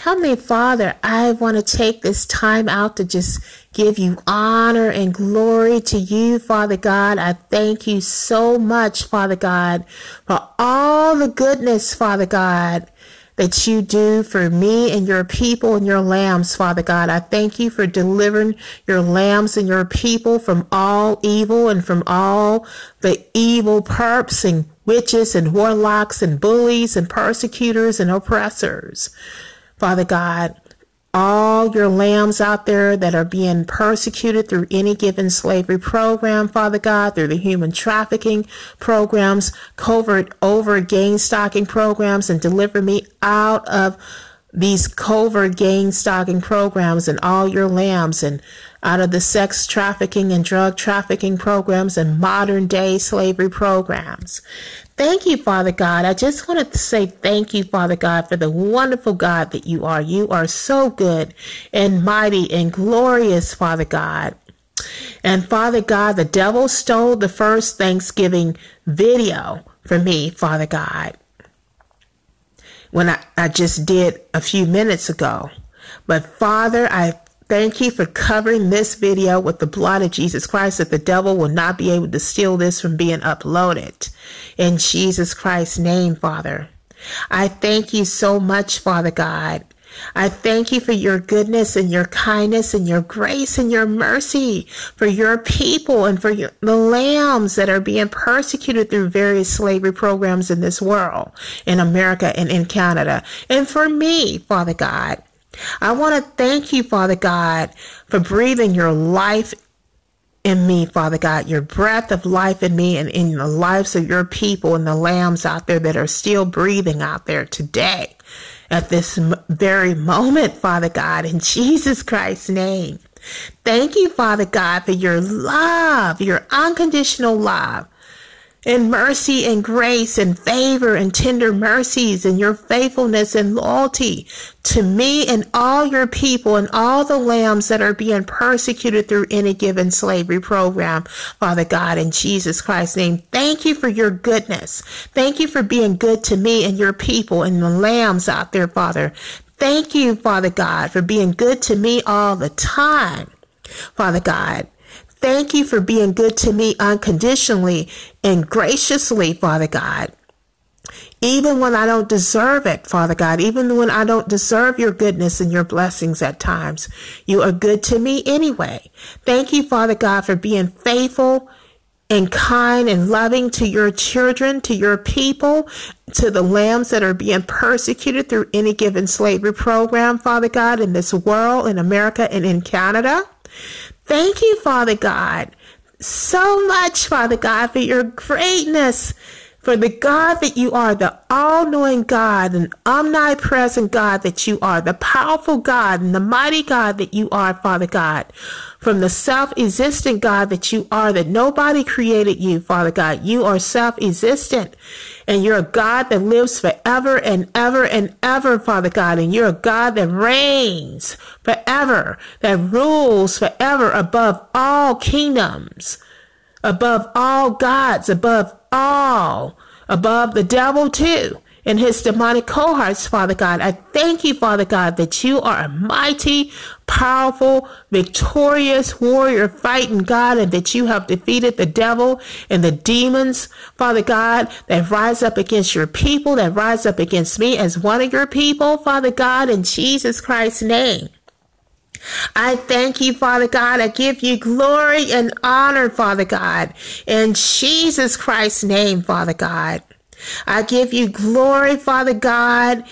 Heavenly Father, I want to take this time out to just give you honor and glory to you, Father God. I thank you so much, Father God, for all the goodness, Father God, that you do for me and your people and your lambs, Father God. I thank you for delivering your lambs and your people from all evil and from all the evil perps and witches and warlocks and bullies and persecutors and oppressors. Father God, all your lambs out there that are being persecuted through any given slavery program, Father God, through the human trafficking programs, covert over gang stalking programs, and deliver me out of these covert gang stalking programs and all your lambs and out of the sex trafficking and drug trafficking programs and modern day slavery programs. Thank you, Father God. I just wanted to say thank you, Father God, for the wonderful God that you are. You are so good and mighty and glorious, Father God. And Father God, the devil stole the first Thanksgiving video from me, Father God, when I, I just did a few minutes ago. But Father, I Thank you for covering this video with the blood of Jesus Christ that the devil will not be able to steal this from being uploaded. In Jesus Christ's name, Father. I thank you so much, Father God. I thank you for your goodness and your kindness and your grace and your mercy for your people and for your, the lambs that are being persecuted through various slavery programs in this world, in America and in Canada. And for me, Father God. I want to thank you, Father God, for breathing your life in me, Father God, your breath of life in me and in the lives of your people and the lambs out there that are still breathing out there today at this very moment, Father God, in Jesus Christ's name. Thank you, Father God, for your love, your unconditional love and mercy and grace and favor and tender mercies and your faithfulness and loyalty to me and all your people and all the lambs that are being persecuted through any given slavery program, Father God, in Jesus Christ's name. Thank you for your goodness. Thank you for being good to me and your people and the lambs out there, Father. Thank you, Father God, for being good to me all the time, Father God. Thank you for being good to me unconditionally and graciously, Father God. Even when I don't deserve it, Father God, even when I don't deserve your goodness and your blessings at times, you are good to me anyway. Thank you, Father God, for being faithful and kind and loving to your children, to your people, to the lambs that are being persecuted through any given slavery program, Father God, in this world, in America, and in Canada. Thank you, Father God, so much, Father God, for your greatness, for the God that you are, the all knowing God and omnipresent God that you are, the powerful God and the mighty God that you are, Father God from the self existent God that you are, that nobody created you, Father God. You are self existent and you're a God that lives forever and ever and ever, Father God. And you're a God that reigns forever, that rules forever above all kingdoms, above all gods, above all, above the devil too and his demonic cohorts, Father God. I thank you, Father God, that you are a mighty, powerful, victorious warrior fighting God and that you have defeated the devil and the demons, Father God, that rise up against your people, that rise up against me as one of your people, Father God, in Jesus Christ's name. I thank you, Father God. I give you glory and honor, Father God, in Jesus Christ's name, Father God. I give you glory, Father God,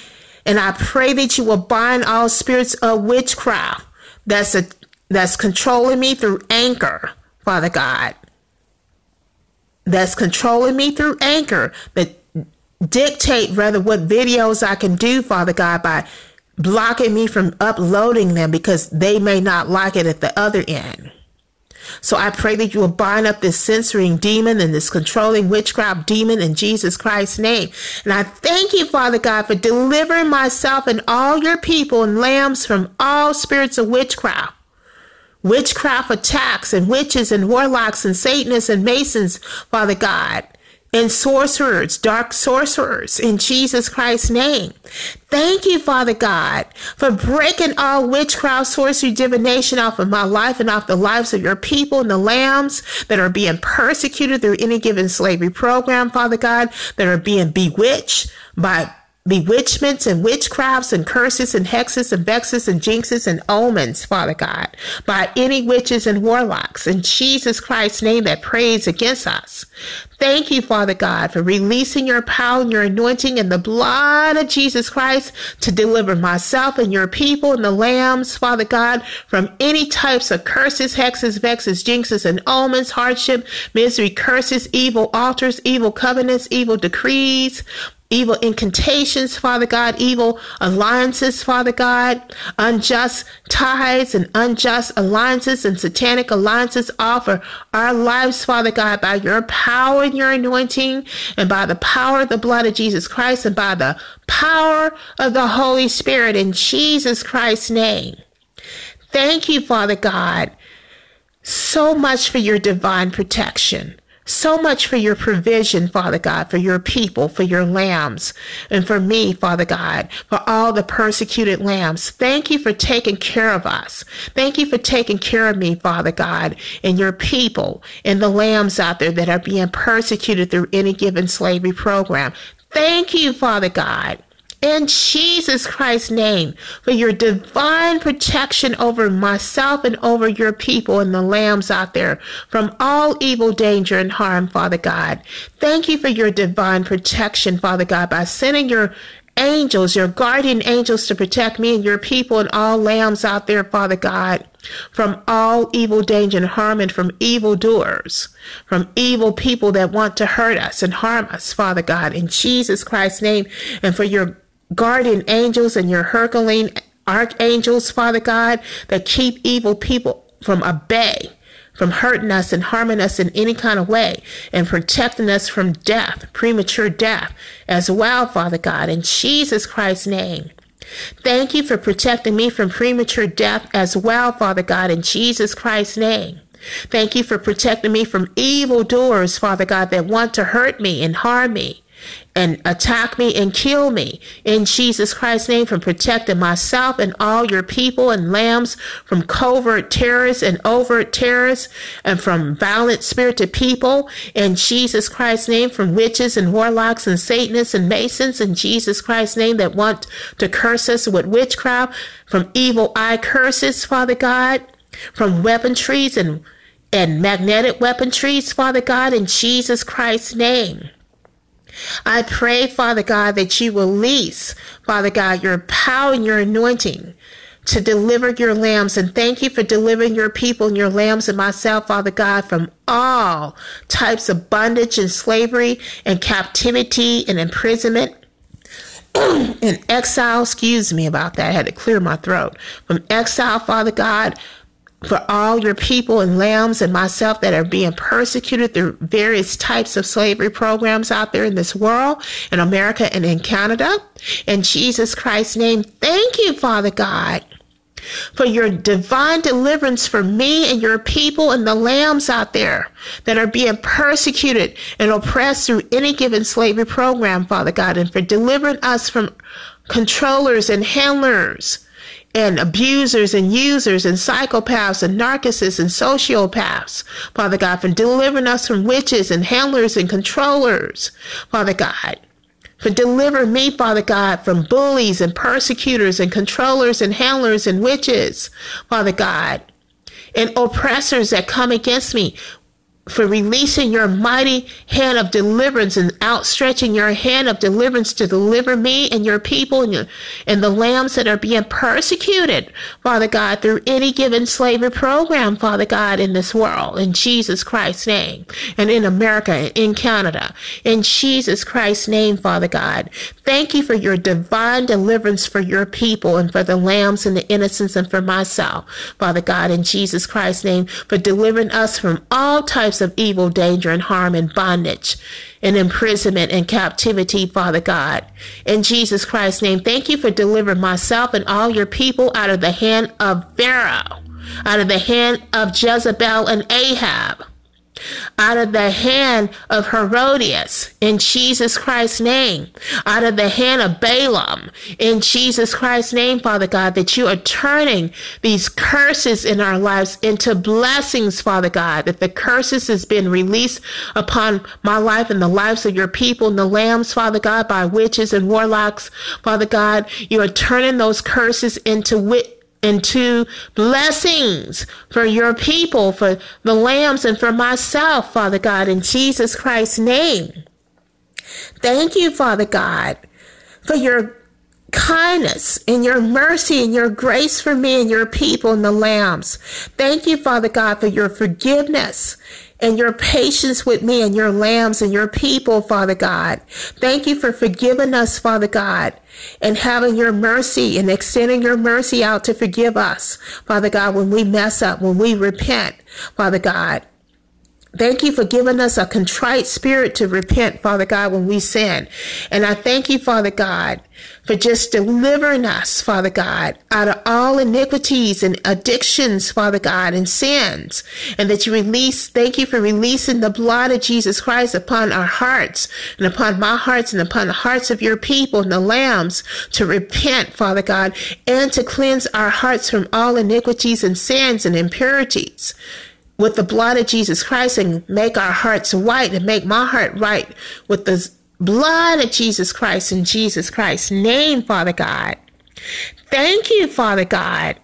and I pray that you will bind all spirits of witchcraft that's a, that's controlling me through anger, Father God. That's controlling me through anger that dictate rather what videos I can do, Father God, by blocking me from uploading them because they may not like it at the other end. So I pray that you will bind up this censoring demon and this controlling witchcraft demon in Jesus Christ's name. And I thank you, Father God, for delivering myself and all your people and lambs from all spirits of witchcraft. Witchcraft attacks and witches and warlocks and Satanists and Masons, Father God. And sorcerers, dark sorcerers, in Jesus Christ's name. Thank you, Father God, for breaking all witchcraft, sorcery, divination off of my life and off the lives of your people and the lambs that are being persecuted through any given slavery program, Father God, that are being bewitched by bewitchments and witchcrafts and curses and hexes and vexes and jinxes and omens, Father God, by any witches and warlocks in Jesus Christ's name that prays against us. Thank you, Father God, for releasing your power and your anointing and the blood of Jesus Christ to deliver myself and your people and the lambs, Father God, from any types of curses, hexes, vexes, jinxes, and omens, hardship, misery, curses, evil altars, evil covenants, evil decrees, evil incantations, Father God, evil alliances, Father God, unjust ties and unjust alliances and satanic alliances offer our lives, Father God, by your power and your anointing and by the power of the blood of Jesus Christ and by the power of the Holy Spirit in Jesus Christ's name. Thank you, Father God, so much for your divine protection so much for your provision, Father God, for your people, for your lambs, and for me, Father God, for all the persecuted lambs. Thank you for taking care of us. Thank you for taking care of me, Father God, and your people and the lambs out there that are being persecuted through any given slavery program. Thank you, Father God in Jesus Christ's name for your divine protection over myself and over your people and the lambs out there from all evil, danger, and harm, Father God. Thank you for your divine protection, Father God, by sending your angels, your guardian angels to protect me and your people and all lambs out there, Father God, from all evil, danger, and harm, and from evil doers, from evil people that want to hurt us and harm us, Father God, in Jesus Christ's name, and for your guardian angels and your Herculean archangels, Father God, that keep evil people from a bay, from hurting us and harming us in any kind of way, and protecting us from death, premature death, as well, Father God, in Jesus Christ's name. Thank you for protecting me from premature death as well, Father God, in Jesus Christ's name. Thank you for protecting me from evil doers, Father God, that want to hurt me and harm me and attack me and kill me in Jesus Christ's name from protecting myself and all your people and lambs from covert terrorists and overt terrorists and from violent spirited people in Jesus Christ's name from witches and warlocks and Satanists and Masons in Jesus Christ's name that want to curse us with witchcraft from evil eye curses, Father God, from weaponries and and magnetic weaponries, Father God, in Jesus Christ's name. I pray, Father God, that you will release, Father God, your power and your anointing to deliver your lambs. And thank you for delivering your people and your lambs and myself, Father God, from all types of bondage and slavery and captivity and imprisonment. and exile, excuse me about that. I had to clear my throat. From exile, Father God, for all your people and lambs and myself that are being persecuted through various types of slavery programs out there in this world, in America and in Canada. In Jesus Christ's name, thank you, Father God, for your divine deliverance for me and your people and the lambs out there that are being persecuted and oppressed through any given slavery program, Father God, and for delivering us from controllers and handlers and abusers and users and psychopaths and narcissists and sociopaths, Father God, for delivering us from witches and handlers and controllers, Father God. For deliver me, Father God, from bullies and persecutors and controllers and handlers and witches, Father God, and oppressors that come against me for releasing your mighty hand of deliverance and outstretching your hand of deliverance to deliver me and your people and, your, and the lambs that are being persecuted, Father God, through any given slavery program, Father God, in this world, in Jesus Christ's name, and in America and in Canada, in Jesus Christ's name, Father God. Thank you for your divine deliverance for your people and for the lambs and the innocents and for myself, Father God, in Jesus Christ's name, for delivering us from all types of evil, danger, and harm and bondage and imprisonment and captivity, Father God. In Jesus Christ's name, thank you for delivering myself and all your people out of the hand of Pharaoh, out of the hand of Jezebel and Ahab. Out of the hand of Herodias in Jesus Christ's name, out of the hand of Balaam in Jesus Christ's name, Father God, that you are turning these curses in our lives into blessings, Father God, that the curses has been released upon my life and the lives of your people and the lambs, Father God, by witches and warlocks, Father God, you are turning those curses into wit into blessings for your people, for the lambs, and for myself, Father God, in Jesus Christ's name. Thank you, Father God, for your kindness and your mercy and your grace for me and your people and the lambs. Thank you, Father God, for your forgiveness and your patience with me and your lambs and your people, Father God. Thank you for forgiving us, Father God, and having your mercy and extending your mercy out to forgive us, Father God, when we mess up, when we repent, Father God. Thank you for giving us a contrite spirit to repent, Father God, when we sin. And I thank you, Father God, for just delivering us, Father God, out of all iniquities and addictions, Father God, and sins. And that you release, thank you for releasing the blood of Jesus Christ upon our hearts and upon my hearts and upon the hearts of your people and the lambs to repent, Father God, and to cleanse our hearts from all iniquities and sins and impurities with the blood of Jesus Christ and make our hearts white and make my heart right with the blood of Jesus Christ in Jesus Christ's name, Father God. Thank you, Father God,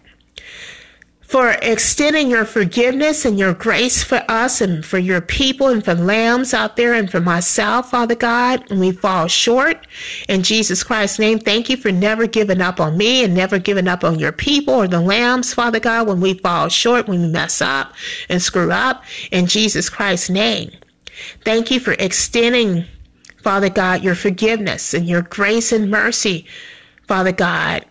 for extending your forgiveness and your grace for us and for your people and for lambs out there and for myself, Father God. And we fall short. In Jesus Christ's name, thank you for never giving up on me and never giving up on your people or the lambs, Father God, when we fall short, when we mess up and screw up. In Jesus Christ's name. Thank you for extending, Father God, your forgiveness and your grace and mercy, Father God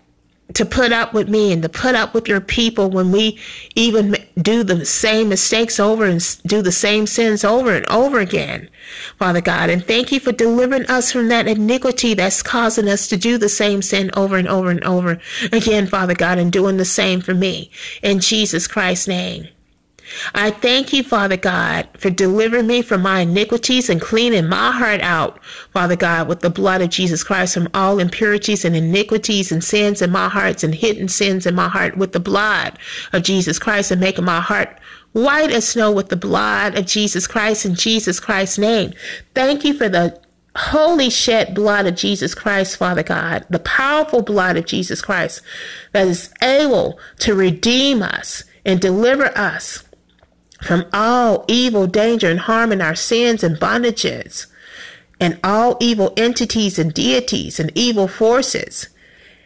to put up with me and to put up with your people when we even do the same mistakes over and do the same sins over and over again, Father God. And thank you for delivering us from that iniquity that's causing us to do the same sin over and over and over again, Father God, and doing the same for me. In Jesus Christ's name. I thank you, Father God, for delivering me from my iniquities and cleaning my heart out, Father God, with the blood of Jesus Christ from all impurities and iniquities and sins in my hearts and hidden sins in my heart with the blood of Jesus Christ and making my heart white as snow with the blood of Jesus Christ in Jesus Christ's name. Thank you for the holy shed blood of Jesus Christ, Father God, the powerful blood of Jesus Christ that is able to redeem us and deliver us from all evil, danger, and harm in our sins and bondages, and all evil entities and deities and evil forces,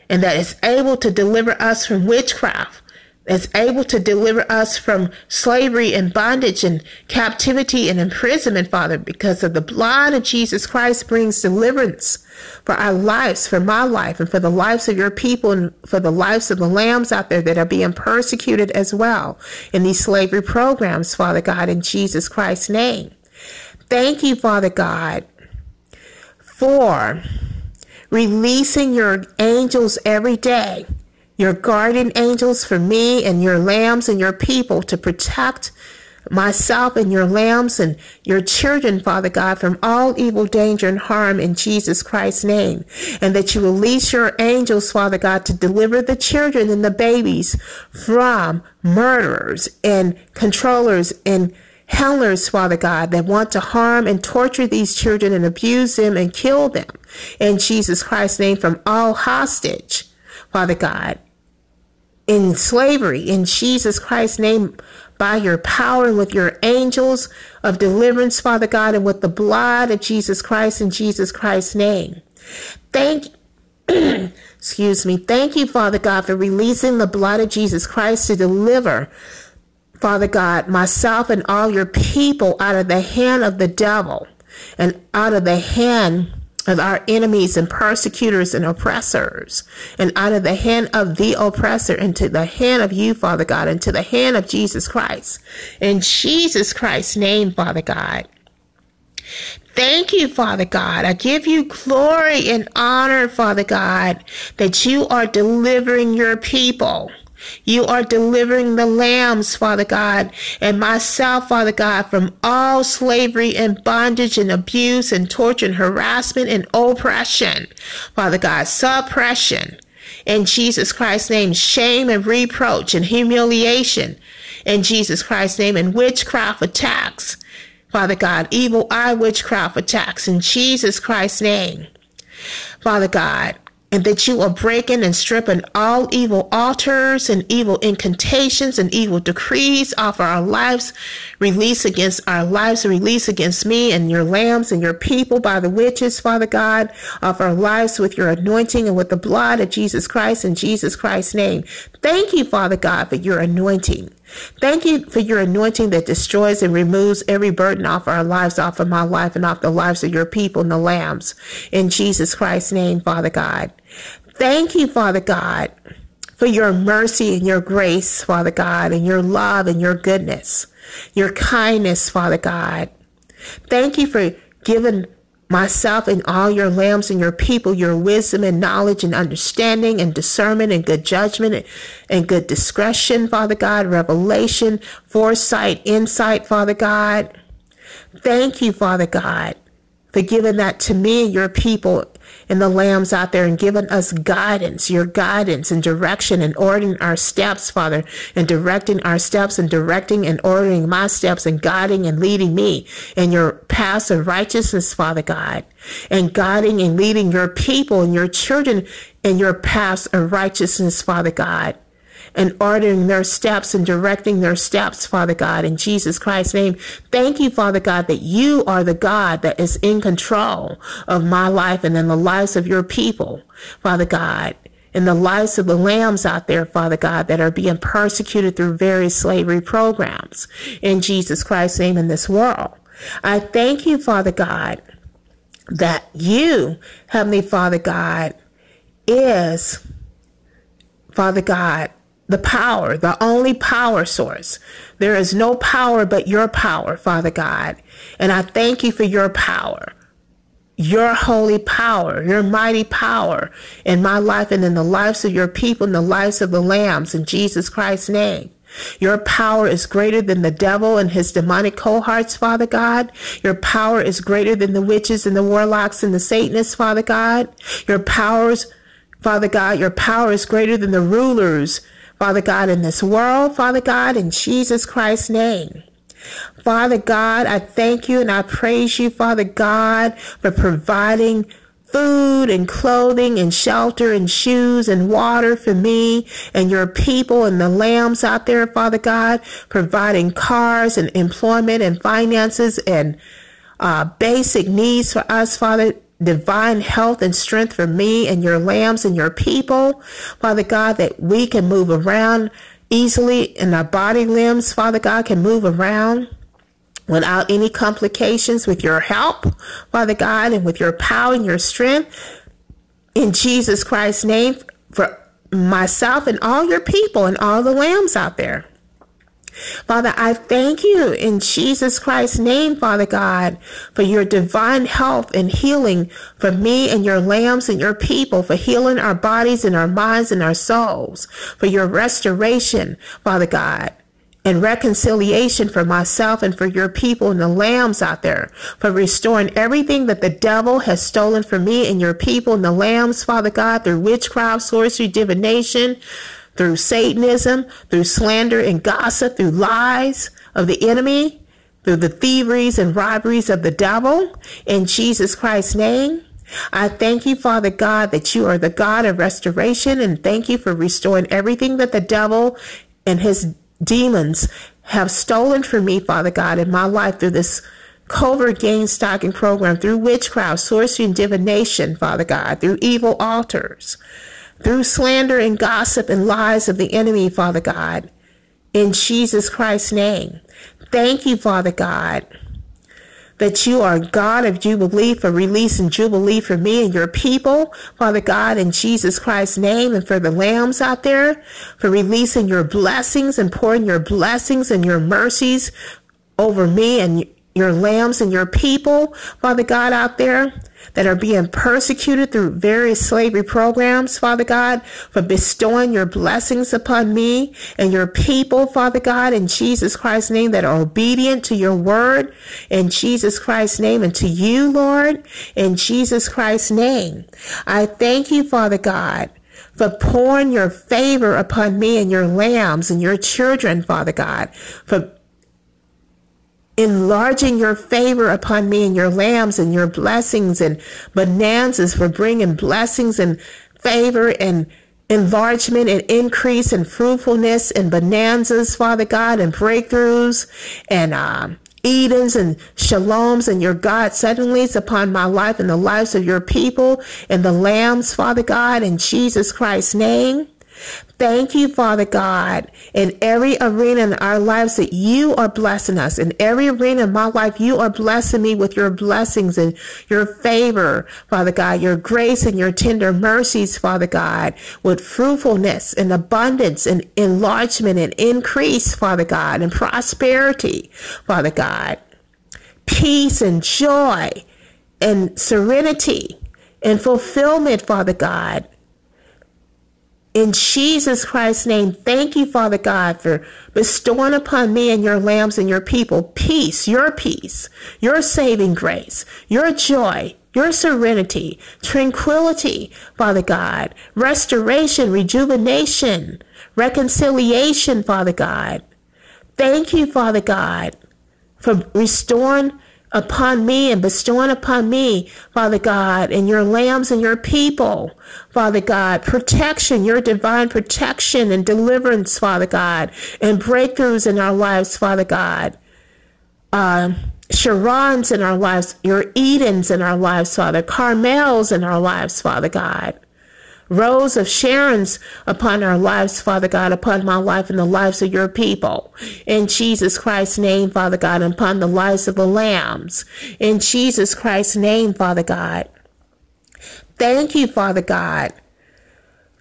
and that is able to deliver us from witchcraft, is able to deliver us from slavery and bondage and captivity and imprisonment, Father, because of the blood of Jesus Christ brings deliverance for our lives, for my life, and for the lives of your people, and for the lives of the lambs out there that are being persecuted as well in these slavery programs, Father God, in Jesus Christ's name. Thank you, Father God, for releasing your angels every day your guardian angels for me and your lambs and your people to protect myself and your lambs and your children, Father God, from all evil, danger, and harm in Jesus Christ's name. And that you release your angels, Father God, to deliver the children and the babies from murderers and controllers and hellers, Father God, that want to harm and torture these children and abuse them and kill them. In Jesus Christ's name, from all hostage, Father God in slavery in Jesus Christ's name by your power and with your angels of deliverance, Father God, and with the blood of Jesus Christ in Jesus Christ's name. Thank excuse me. Thank you, Father God, for releasing the blood of Jesus Christ to deliver, Father God, myself and all your people out of the hand of the devil and out of the hand of our enemies and persecutors and oppressors, and out of the hand of the oppressor into the hand of you, Father God, into the hand of Jesus Christ. In Jesus Christ's name, Father God. Thank you, Father God. I give you glory and honor, Father God, that you are delivering your people You are delivering the lambs, Father God, and myself, Father God, from all slavery and bondage and abuse and torture and harassment and oppression. Father God, suppression. In Jesus Christ's name, shame and reproach and humiliation. In Jesus Christ's name, and witchcraft attacks. Father God, evil eye witchcraft attacks in Jesus Christ's name. Father God, and that you are breaking and stripping all evil altars and evil incantations and evil decrees off our lives, release against our lives, release against me and your lambs and your people by the witches, Father God, off our lives with your anointing and with the blood of Jesus Christ in Jesus Christ's name. Thank you, Father God, for your anointing. Thank you for your anointing that destroys and removes every burden off our lives, off of my life, and off the lives of your people and the lambs. In Jesus Christ's name, Father God. Thank you, Father God, for your mercy and your grace, Father God, and your love and your goodness, your kindness, Father God. Thank you for giving myself and all your lambs and your people your wisdom and knowledge and understanding and discernment and good judgment and good discretion, Father God, revelation, foresight, insight, Father God. Thank you, Father God, for giving that to me and your people and the lambs out there and giving us guidance, your guidance and direction and ordering our steps, Father, and directing our steps and directing and ordering my steps and guiding and leading me in your paths of righteousness, Father God, and guiding and leading your people and your children in your paths of righteousness, Father God and ordering their steps and directing their steps, Father God, in Jesus Christ's name. Thank you, Father God, that you are the God that is in control of my life and in the lives of your people, Father God. In the lives of the lambs out there, Father God, that are being persecuted through various slavery programs in Jesus Christ's name in this world. I thank you, Father God, that you, Heavenly Father God, is, Father God, the power, the only power source. There is no power but your power, Father God. And I thank you for your power, your holy power, your mighty power in my life and in the lives of your people and the lives of the lambs in Jesus Christ's name. Your power is greater than the devil and his demonic cohorts, Father God. Your power is greater than the witches and the warlocks and the Satanists, Father God. Your powers, Father God, your power is greater than the rulers Father God, in this world, Father God, in Jesus Christ's name. Father God, I thank you and I praise you, Father God, for providing food and clothing and shelter and shoes and water for me and your people and the lambs out there, Father God, providing cars and employment and finances and uh, basic needs for us, Father divine health and strength for me and your lambs and your people. Father God, that we can move around easily and our body limbs, Father God, can move around without any complications with your help, Father God, and with your power and your strength. In Jesus Christ's name, for myself and all your people and all the lambs out there. Father, I thank you in Jesus Christ's name, Father God, for your divine health and healing for me and your lambs and your people, for healing our bodies and our minds and our souls, for your restoration, Father God and reconciliation for myself and for your people and the lambs out there, for restoring everything that the devil has stolen from me and your people and the lambs, Father God, through witchcraft, sorcery, divination, through Satanism, through slander and gossip, through lies of the enemy, through the thieveries and robberies of the devil. In Jesus Christ's name, I thank you, Father God, that you are the God of restoration and thank you for restoring everything that the devil and his demons have stolen from me, Father God, in my life through this covert gang stalking program, through witchcraft, sorcery, and divination, Father God, through evil altars through slander and gossip and lies of the enemy, Father God, in Jesus Christ's name. Thank you, Father God, that you are God of Jubilee for release and Jubilee for me and your people, Father God, in Jesus Christ's name, and for the lambs out there, for releasing your blessings and pouring your blessings and your mercies over me and your lambs and your people, Father God, out there that are being persecuted through various slavery programs, Father God, for bestowing your blessings upon me and your people, Father God, in Jesus Christ's name, that are obedient to your word, in Jesus Christ's name, and to you, Lord, in Jesus Christ's name. I thank you, Father God, for pouring your favor upon me and your lambs and your children, Father God, for enlarging your favor upon me and your lambs and your blessings and bonanzas for bringing blessings and favor and enlargement and increase and fruitfulness and bonanzas, Father God, and breakthroughs and uh, Edens and Shaloms and your God suddenly suddenlies upon my life and the lives of your people and the lambs, Father God, in Jesus Christ's name. Thank you, Father God, in every arena in our lives that you are blessing us. In every arena of my life, you are blessing me with your blessings and your favor, Father God, your grace and your tender mercies, Father God, with fruitfulness and abundance and enlargement and increase, Father God, and prosperity, Father God, peace and joy and serenity and fulfillment, Father God in Jesus Christ's name, thank you, Father God, for bestowing upon me and your lambs and your people peace, your peace, your saving grace, your joy, your serenity, tranquility, Father God, restoration, rejuvenation, reconciliation, Father God. Thank you, Father God, for restoring upon me and bestowing upon me, Father God, and your lambs and your people, Father God, protection, your divine protection and deliverance, Father God, and breakthroughs in our lives, Father God. Uh, Sharons in our lives, your Edens in our lives, Father, Carmels in our lives, Father God. Rose of Sharon's upon our lives, Father God, upon my life and the lives of your people. In Jesus Christ's name, Father God, and upon the lives of the lambs. In Jesus Christ's name, Father God. Thank you, Father God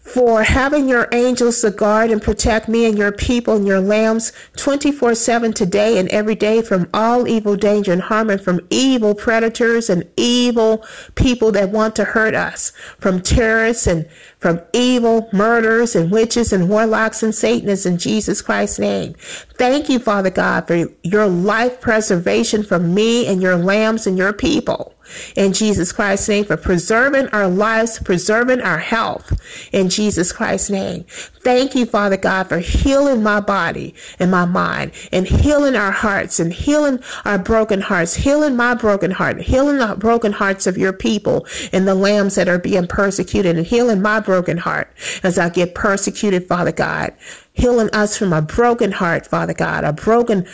for having your angels to guard and protect me and your people and your lambs 24 7 today and every day from all evil, danger, and harm, and from evil predators and evil people that want to hurt us, from terrorists and from evil murderers and witches and warlocks and Satanists in Jesus Christ's name. Thank you, Father God, for your life preservation for me and your lambs and your people in Jesus Christ's name for preserving our lives, preserving our health in Jesus Christ's name. Thank you, Father God, for healing my body and my mind and healing our hearts and healing our broken hearts, healing my broken heart, healing the broken hearts of your people and the lambs that are being persecuted and healing my broken heart as I get persecuted, Father God. Healing us from a broken heart, Father God, a broken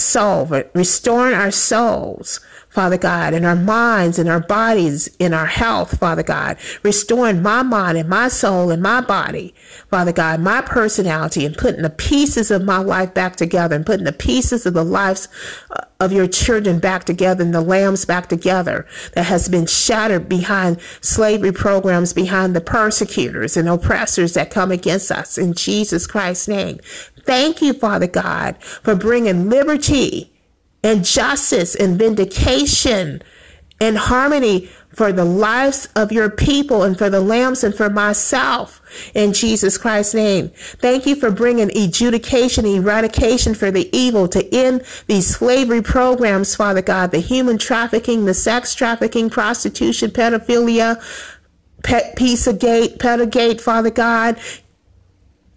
soul, restoring our souls Father God, and our minds, and our bodies, in our health, Father God, restoring my mind and my soul and my body, Father God, my personality and putting the pieces of my life back together and putting the pieces of the lives uh, of your children back together and the lambs back together that has been shattered behind slavery programs, behind the persecutors and oppressors that come against us in Jesus Christ's name. Thank you, Father God, for bringing liberty and justice and vindication and harmony for the lives of your people and for the lambs and for myself in Jesus Christ's name. Thank you for bringing adjudication, eradication for the evil to end these slavery programs, Father God, the human trafficking, the sex trafficking, prostitution, pedophilia, of gate, pedogate, Father God,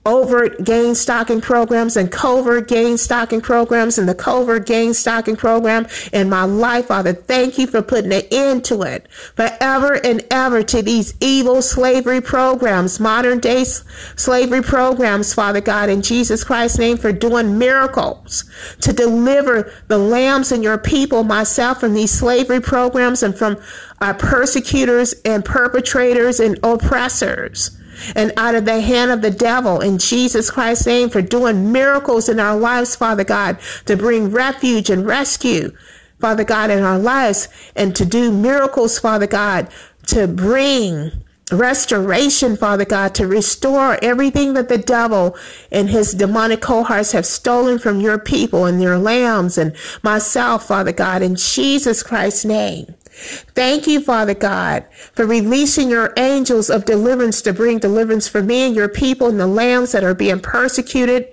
overt gang stalking programs and covert gang stalking programs and the covert gang stalking program in my life, Father. Thank you for putting an end to it forever and ever to these evil slavery programs, modern day slavery programs, Father God, in Jesus Christ's name for doing miracles to deliver the lambs and your people, myself, from these slavery programs and from our persecutors and perpetrators and oppressors and out of the hand of the devil in Jesus Christ's name for doing miracles in our lives, Father God, to bring refuge and rescue, Father God, in our lives and to do miracles, Father God, to bring restoration, Father God, to restore everything that the devil and his demonic cohorts have stolen from your people and their lambs and myself, Father God, in Jesus Christ's name. Thank you, Father God, for releasing your angels of deliverance to bring deliverance for me and your people and the lambs that are being persecuted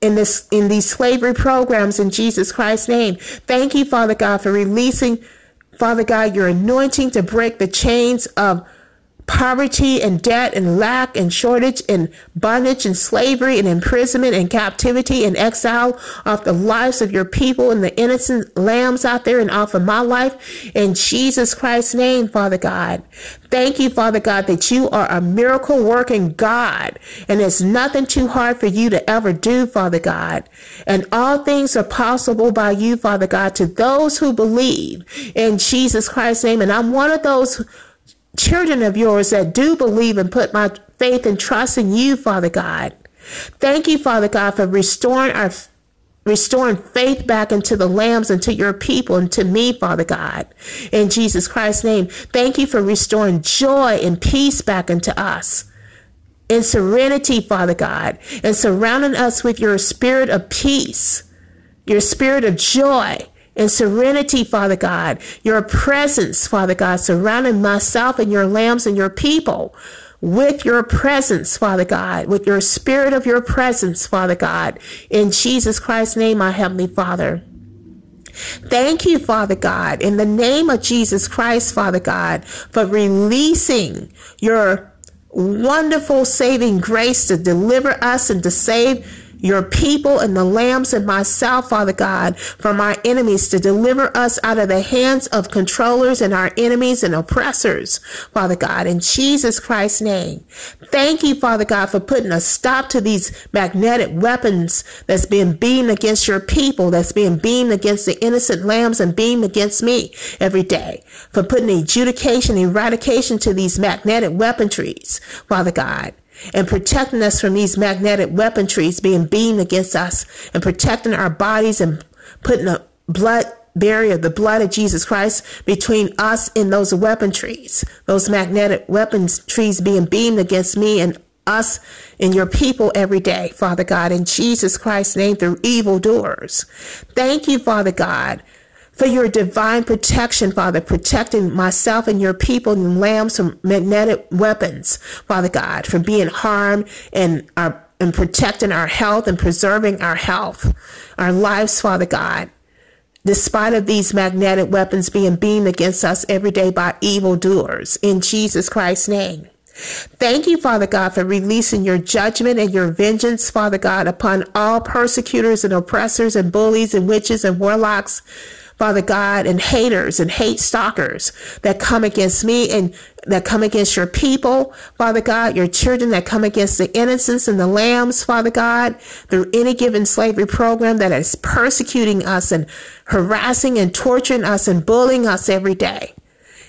in this in these slavery programs in Jesus Christ's name. Thank you, Father God, for releasing, Father God, your anointing to break the chains of poverty and debt and lack and shortage and bondage and slavery and imprisonment and captivity and exile off the lives of your people and the innocent lambs out there and off of my life in Jesus Christ's name, Father God. Thank you, Father God, that you are a miracle working God and there's nothing too hard for you to ever do, Father God. And all things are possible by you, Father God, to those who believe in Jesus Christ's name. And I'm one of those children of yours that do believe and put my faith and trust in you, Father God. Thank you, Father God, for restoring our restoring faith back into the lambs and to your people and to me, Father God. In Jesus Christ's name, thank you for restoring joy and peace back into us. In serenity, Father God, and surrounding us with your spirit of peace, your spirit of joy, and serenity, Father God, your presence, Father God, surrounding myself and your lambs and your people with your presence, Father God, with your spirit of your presence, Father God, in Jesus Christ's name, my Heavenly Father. Thank you, Father God, in the name of Jesus Christ, Father God, for releasing your wonderful saving grace to deliver us and to save your people and the lambs and myself, Father God, from our enemies to deliver us out of the hands of controllers and our enemies and oppressors, Father God, in Jesus Christ's name. Thank you, Father God, for putting a stop to these magnetic weapons that's being beamed against your people, that's being beamed against the innocent lambs and beamed against me every day, for putting adjudication, eradication to these magnetic weaponries, Father God and protecting us from these magnetic weaponries being beamed against us and protecting our bodies and putting a blood barrier, the blood of Jesus Christ between us and those weaponries, those magnetic weapons trees being beamed against me and us and your people every day, Father God, in Jesus Christ's name through evil doers. Thank you, Father God, for your divine protection, Father, protecting myself and your people and lambs from magnetic weapons, Father God, from being harmed and our and protecting our health and preserving our health, our lives, Father God. Despite of these magnetic weapons being beamed against us every day by evil doers, in Jesus Christ's name. Thank you, Father God, for releasing your judgment and your vengeance, Father God, upon all persecutors and oppressors and bullies and witches and warlocks Father God, and haters and hate stalkers that come against me and that come against your people, Father God, your children that come against the innocents and the lambs, Father God, through any given slavery program that is persecuting us and harassing and torturing us and bullying us every day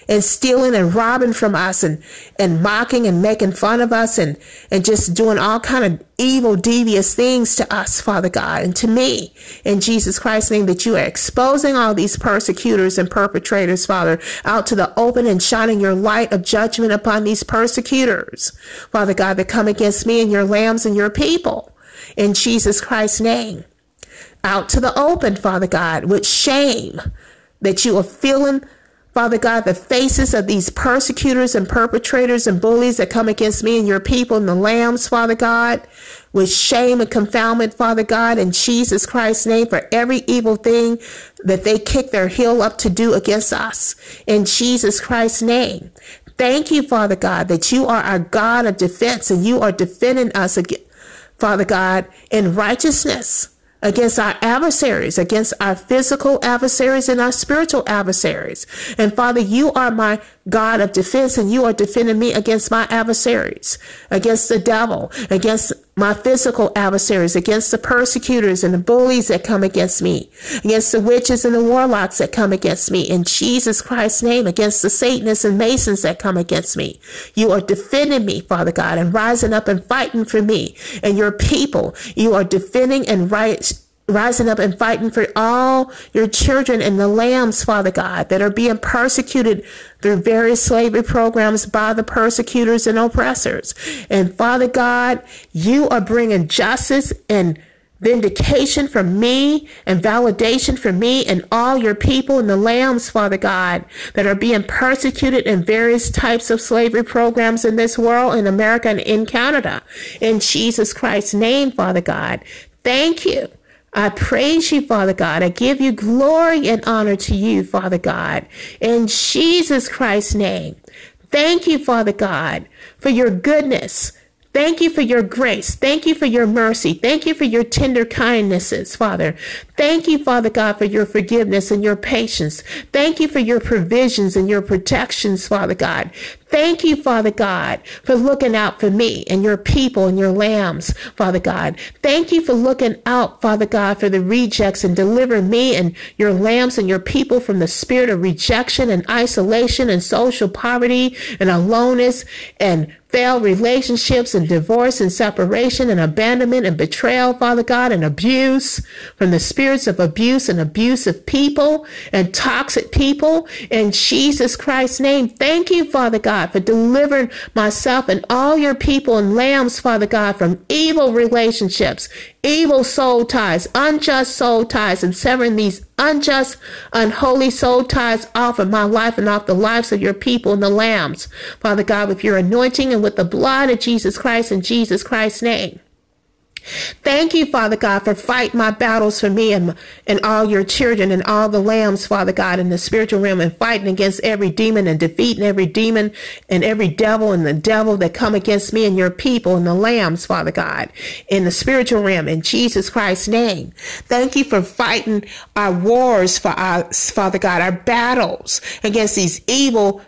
and stealing and robbing from us and, and mocking and making fun of us and, and just doing all kind of evil, devious things to us, Father God, and to me in Jesus Christ's name that you are exposing all these persecutors and perpetrators, Father, out to the open and shining your light of judgment upon these persecutors, Father God, that come against me and your lambs and your people in Jesus Christ's name. Out to the open, Father God, with shame that you are feeling Father God, the faces of these persecutors and perpetrators and bullies that come against me and your people and the lambs, Father God, with shame and confoundment, Father God, in Jesus Christ's name for every evil thing that they kick their heel up to do against us. In Jesus Christ's name. Thank you, Father God, that you are our God of defense and you are defending us, Father God, in righteousness against our adversaries, against our physical adversaries and our spiritual adversaries. And Father, you are my God of defense and you are defending me against my adversaries, against the devil, against my physical adversaries, against the persecutors and the bullies that come against me, against the witches and the warlocks that come against me, in Jesus Christ's name, against the Satanists and Masons that come against me. You are defending me, Father God, and rising up and fighting for me and your people. You are defending and right rising up and fighting for all your children and the lambs, Father God, that are being persecuted through various slavery programs by the persecutors and oppressors. And Father God, you are bringing justice and vindication for me and validation for me and all your people and the lambs, Father God, that are being persecuted in various types of slavery programs in this world, in America and in Canada. In Jesus Christ's name, Father God. Thank you. I praise you, Father God. I give you glory and honor to you, Father God. In Jesus Christ's name. Thank you, Father God, for your goodness Thank you for your grace. Thank you for your mercy. Thank you for your tender kindnesses, Father. Thank you, Father God, for your forgiveness and your patience. Thank you for your provisions and your protections, Father God. Thank you, Father God, for looking out for me and your people and your lambs, Father God. Thank you for looking out, Father God, for the rejects and deliver me and your lambs and your people from the spirit of rejection and isolation and social poverty and aloneness and failed relationships and divorce and separation and abandonment and betrayal, Father God, and abuse from the spirits of abuse and abusive people and toxic people in Jesus Christ's name. Thank you, Father God, for delivering myself and all your people and lambs, Father God, from evil relationships, evil soul ties, unjust soul ties, and severing these unjust, unholy soul ties off of my life and off the lives of your people and the lambs. Father God, with your anointing and with the blood of Jesus Christ in Jesus Christ's name. Thank you, Father God, for fighting my battles for me and, and all your children and all the lambs, Father God, in the spiritual realm and fighting against every demon and defeating every demon and every devil and the devil that come against me and your people and the lambs, Father God, in the spiritual realm in Jesus Christ's name. Thank you for fighting our wars for us, Father God, our battles against these evil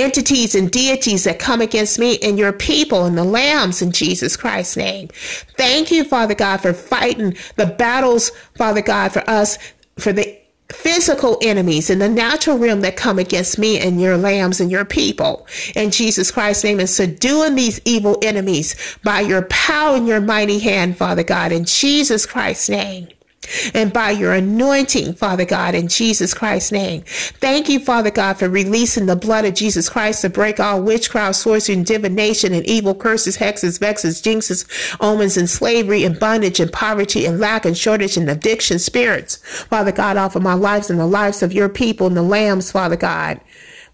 entities and deities that come against me and your people and the lambs in Jesus Christ's name. Thank you, Father God, for fighting the battles, Father God, for us, for the physical enemies in the natural realm that come against me and your lambs and your people in Jesus Christ's name and subduing these evil enemies by your power and your mighty hand, Father God, in Jesus Christ's name and by your anointing, Father God, in Jesus Christ's name. Thank you, Father God, for releasing the blood of Jesus Christ to break all witchcraft, sorcery, and divination, and evil curses, hexes, vexes, jinxes, omens, and slavery, and bondage, and poverty, and lack, and shortage, and addiction spirits. Father God, offer my lives and the lives of your people and the lambs, Father God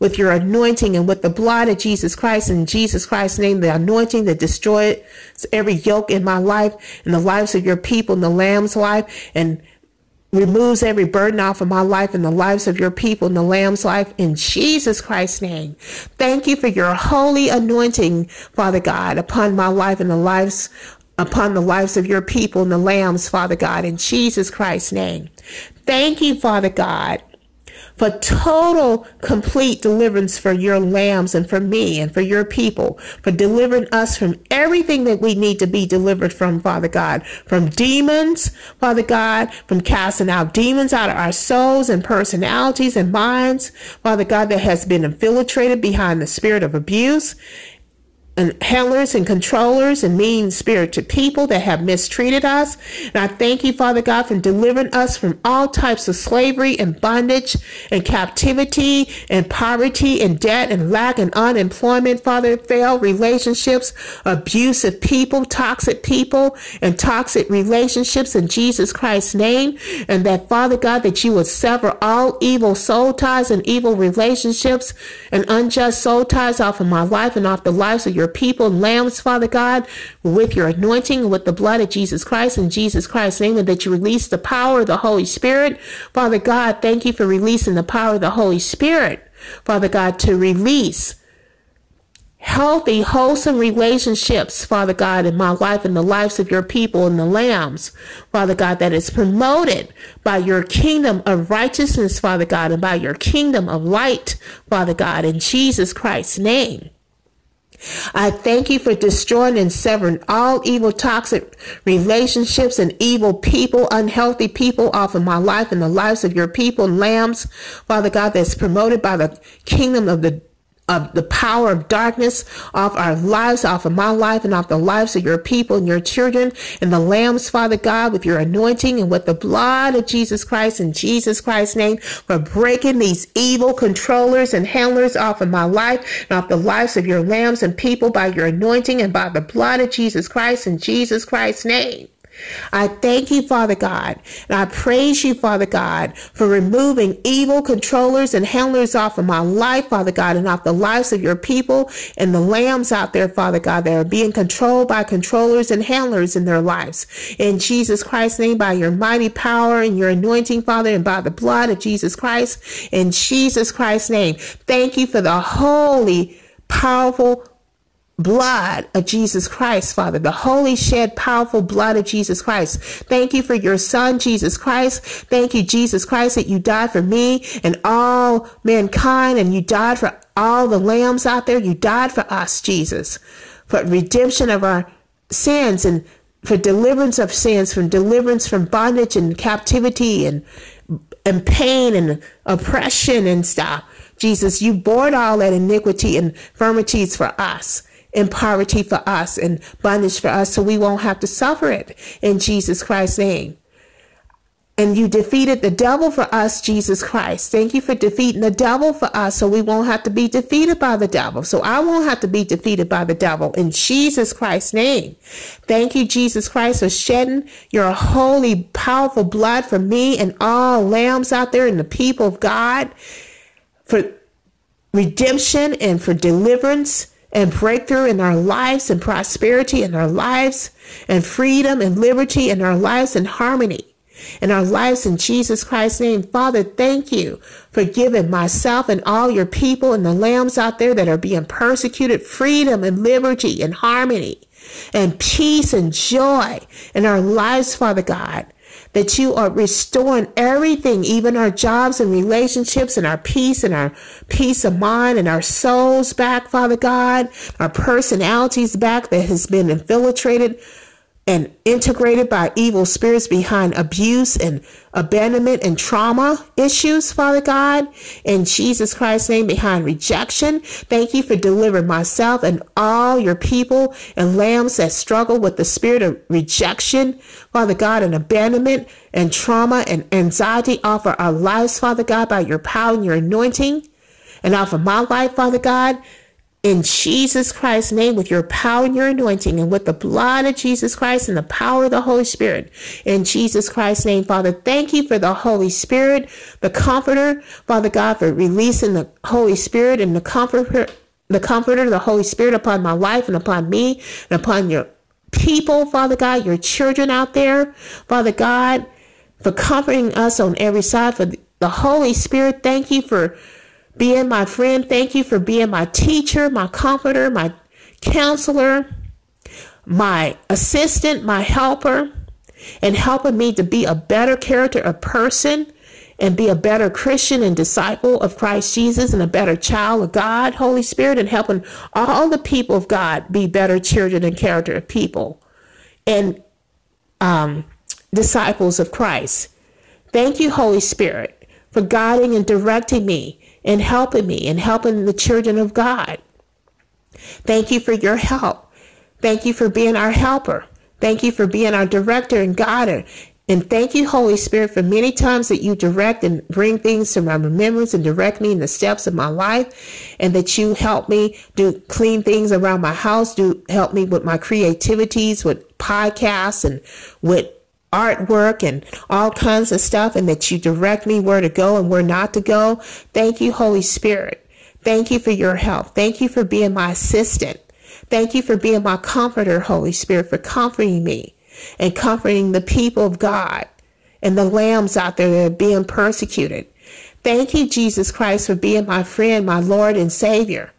with your anointing and with the blood of Jesus Christ in Jesus Christ's name, the anointing that destroys every yoke in my life and the lives of your people and the lamb's life and removes every burden off of my life and the lives of your people and the lamb's life in Jesus Christ's name. Thank you for your holy anointing, Father God, upon my life and the lives upon the lives of your people and the lambs, Father God, in Jesus Christ's name. Thank you, Father God for total, complete deliverance for your lambs and for me and for your people, for delivering us from everything that we need to be delivered from, Father God, from demons, Father God, from casting out demons out of our souls and personalities and minds, Father God, that has been infiltrated behind the spirit of abuse and handlers and controllers and mean spirited people that have mistreated us. And I thank you, Father God, for delivering us from all types of slavery and bondage and captivity and poverty and debt and lack and unemployment, Father, failed relationships, abusive people, toxic people, and toxic relationships in Jesus Christ's name. And that, Father God, that you would sever all evil soul ties and evil relationships and unjust soul ties off of my life and off the lives of your your people, lambs, Father God, with your anointing, with the blood of Jesus Christ in Jesus Christ's name, and that you release the power of the Holy Spirit. Father God, thank you for releasing the power of the Holy Spirit, Father God, to release healthy, wholesome relationships, Father God, in my life and the lives of your people and the lambs, Father God, that is promoted by your kingdom of righteousness, Father God, and by your kingdom of light, Father God, in Jesus Christ's name. I thank you for destroying and severing all evil, toxic relationships and evil people, unhealthy people off of my life and the lives of your people, lambs, Father God, that's promoted by the kingdom of the of the power of darkness off our lives, off of my life, and off the lives of your people and your children and the lambs, Father God, with your anointing and with the blood of Jesus Christ in Jesus Christ's name for breaking these evil controllers and handlers off of my life and off the lives of your lambs and people by your anointing and by the blood of Jesus Christ in Jesus Christ's name. I thank you, Father God, and I praise you, Father God, for removing evil controllers and handlers off of my life, Father God, and off the lives of your people and the lambs out there, Father God, that are being controlled by controllers and handlers in their lives. In Jesus Christ's name, by your mighty power and your anointing, Father, and by the blood of Jesus Christ, in Jesus Christ's name, thank you for the holy, powerful, blood of Jesus Christ, Father, the holy shed powerful blood of Jesus Christ. Thank you for your son, Jesus Christ. Thank you, Jesus Christ, that you died for me and all mankind and you died for all the lambs out there. You died for us, Jesus, for redemption of our sins and for deliverance of sins, from deliverance from bondage and captivity and and pain and oppression and stuff. Jesus, you bore all that iniquity and infirmities for us in poverty for us and bondage for us so we won't have to suffer it in Jesus Christ's name. And you defeated the devil for us, Jesus Christ. Thank you for defeating the devil for us so we won't have to be defeated by the devil. So I won't have to be defeated by the devil in Jesus Christ's name. Thank you, Jesus Christ, for shedding your holy, powerful blood for me and all lambs out there and the people of God for redemption and for deliverance and breakthrough in our lives and prosperity in our lives and freedom and liberty in our lives and harmony in our lives in Jesus Christ's name. Father, thank you for giving myself and all your people and the lambs out there that are being persecuted freedom and liberty and harmony and peace and joy in our lives, Father God that you are restoring everything, even our jobs and relationships and our peace and our peace of mind and our souls back, Father God, our personalities back that has been infiltrated and integrated by evil spirits behind abuse and abandonment and trauma issues, Father God. In Jesus Christ's name, behind rejection. Thank you for delivering myself and all your people and lambs that struggle with the spirit of rejection, Father God, and abandonment and trauma and anxiety Offer our lives, Father God, by your power and your anointing. And offer my life, Father God, in Jesus Christ's name with your power and your anointing and with the blood of Jesus Christ and the power of the Holy Spirit. In Jesus Christ's name, Father, thank you for the Holy Spirit, the comforter, Father God, for releasing the Holy Spirit and the comforter, the comforter, the Holy Spirit upon my life and upon me and upon your people, Father God, your children out there, Father God, for comforting us on every side, for the Holy Spirit. Thank you for being my friend. Thank you for being my teacher, my comforter, my counselor, my assistant, my helper, and helping me to be a better character, a person, and be a better Christian and disciple of Christ Jesus and a better child of God, Holy Spirit, and helping all the people of God be better children and character of people and um, disciples of Christ. Thank you, Holy Spirit, for guiding and directing me and helping me and helping the children of God. Thank you for your help. Thank you for being our helper. Thank you for being our director and guider. And thank you, Holy Spirit, for many times that you direct and bring things to my remembrance and direct me in the steps of my life, and that you help me do clean things around my house, do help me with my creativities, with podcasts and with artwork and all kinds of stuff, and that you direct me where to go and where not to go. Thank you, Holy Spirit. Thank you for your help. Thank you for being my assistant. Thank you for being my comforter, Holy Spirit, for comforting me and comforting the people of God and the lambs out there that are being persecuted. Thank you, Jesus Christ, for being my friend, my Lord and Savior.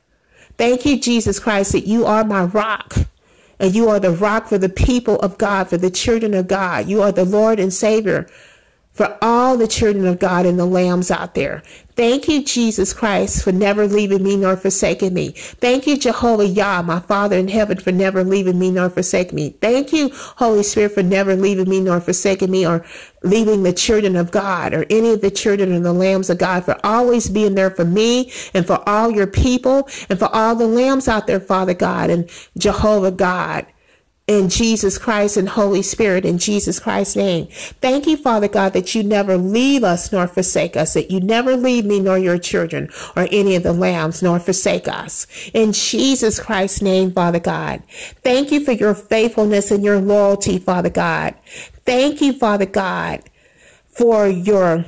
Thank you, Jesus Christ, that you are my rock and you are the rock for the people of God, for the children of God. You are the Lord and Savior for all the children of God and the lambs out there. Thank you, Jesus Christ, for never leaving me nor forsaking me. Thank you, Jehovah Yah, my Father in heaven, for never leaving me nor forsaking me. Thank you, Holy Spirit, for never leaving me nor forsaking me or leaving the children of God or any of the children and the lambs of God for always being there for me and for all your people and for all the lambs out there, Father God and Jehovah God in Jesus Christ and Holy Spirit in Jesus Christ's name. Thank you, Father God, that you never leave us nor forsake us, that you never leave me nor your children or any of the lambs nor forsake us. In Jesus Christ's name, Father God. Thank you for your faithfulness and your loyalty, Father God. Thank you, Father God, for your